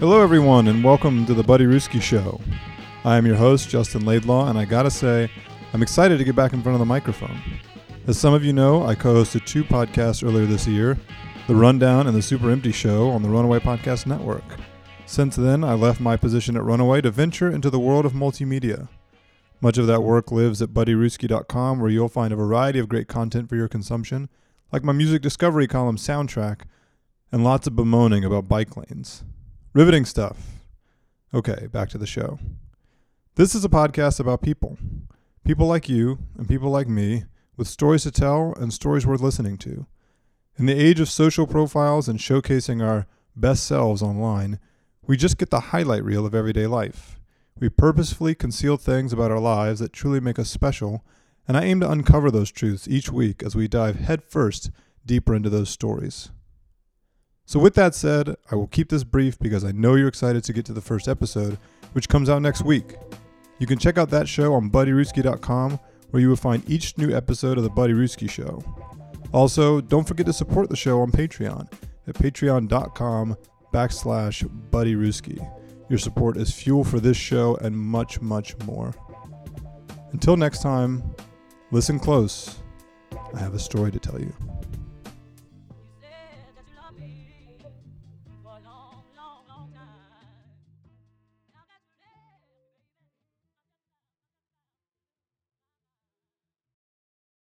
Hello, everyone, and welcome to the Buddy Ruski Show. I am your host, Justin Laidlaw, and I gotta say, I'm excited to get back in front of the microphone. As some of you know, I co hosted two podcasts earlier this year The Rundown and The Super Empty Show on the Runaway Podcast Network. Since then, I left my position at Runaway to venture into the world of multimedia. Much of that work lives at buddyruski.com, where you'll find a variety of great content for your consumption, like my music discovery column Soundtrack, and lots of bemoaning about bike lanes. Riveting stuff. Okay, back to the show. This is a podcast about people. People like you and people like me with stories to tell and stories worth listening to. In the age of social profiles and showcasing our best selves online, we just get the highlight reel of everyday life. We purposefully conceal things about our lives that truly make us special, and I aim to uncover those truths each week as we dive headfirst deeper into those stories. So, with that said, I will keep this brief because I know you're excited to get to the first episode, which comes out next week. You can check out that show on buddyruski.com, where you will find each new episode of The Buddy Ruski Show. Also, don't forget to support the show on Patreon at patreon.com backslash buddyruski. Your support is fuel for this show and much, much more. Until next time, listen close. I have a story to tell you. Said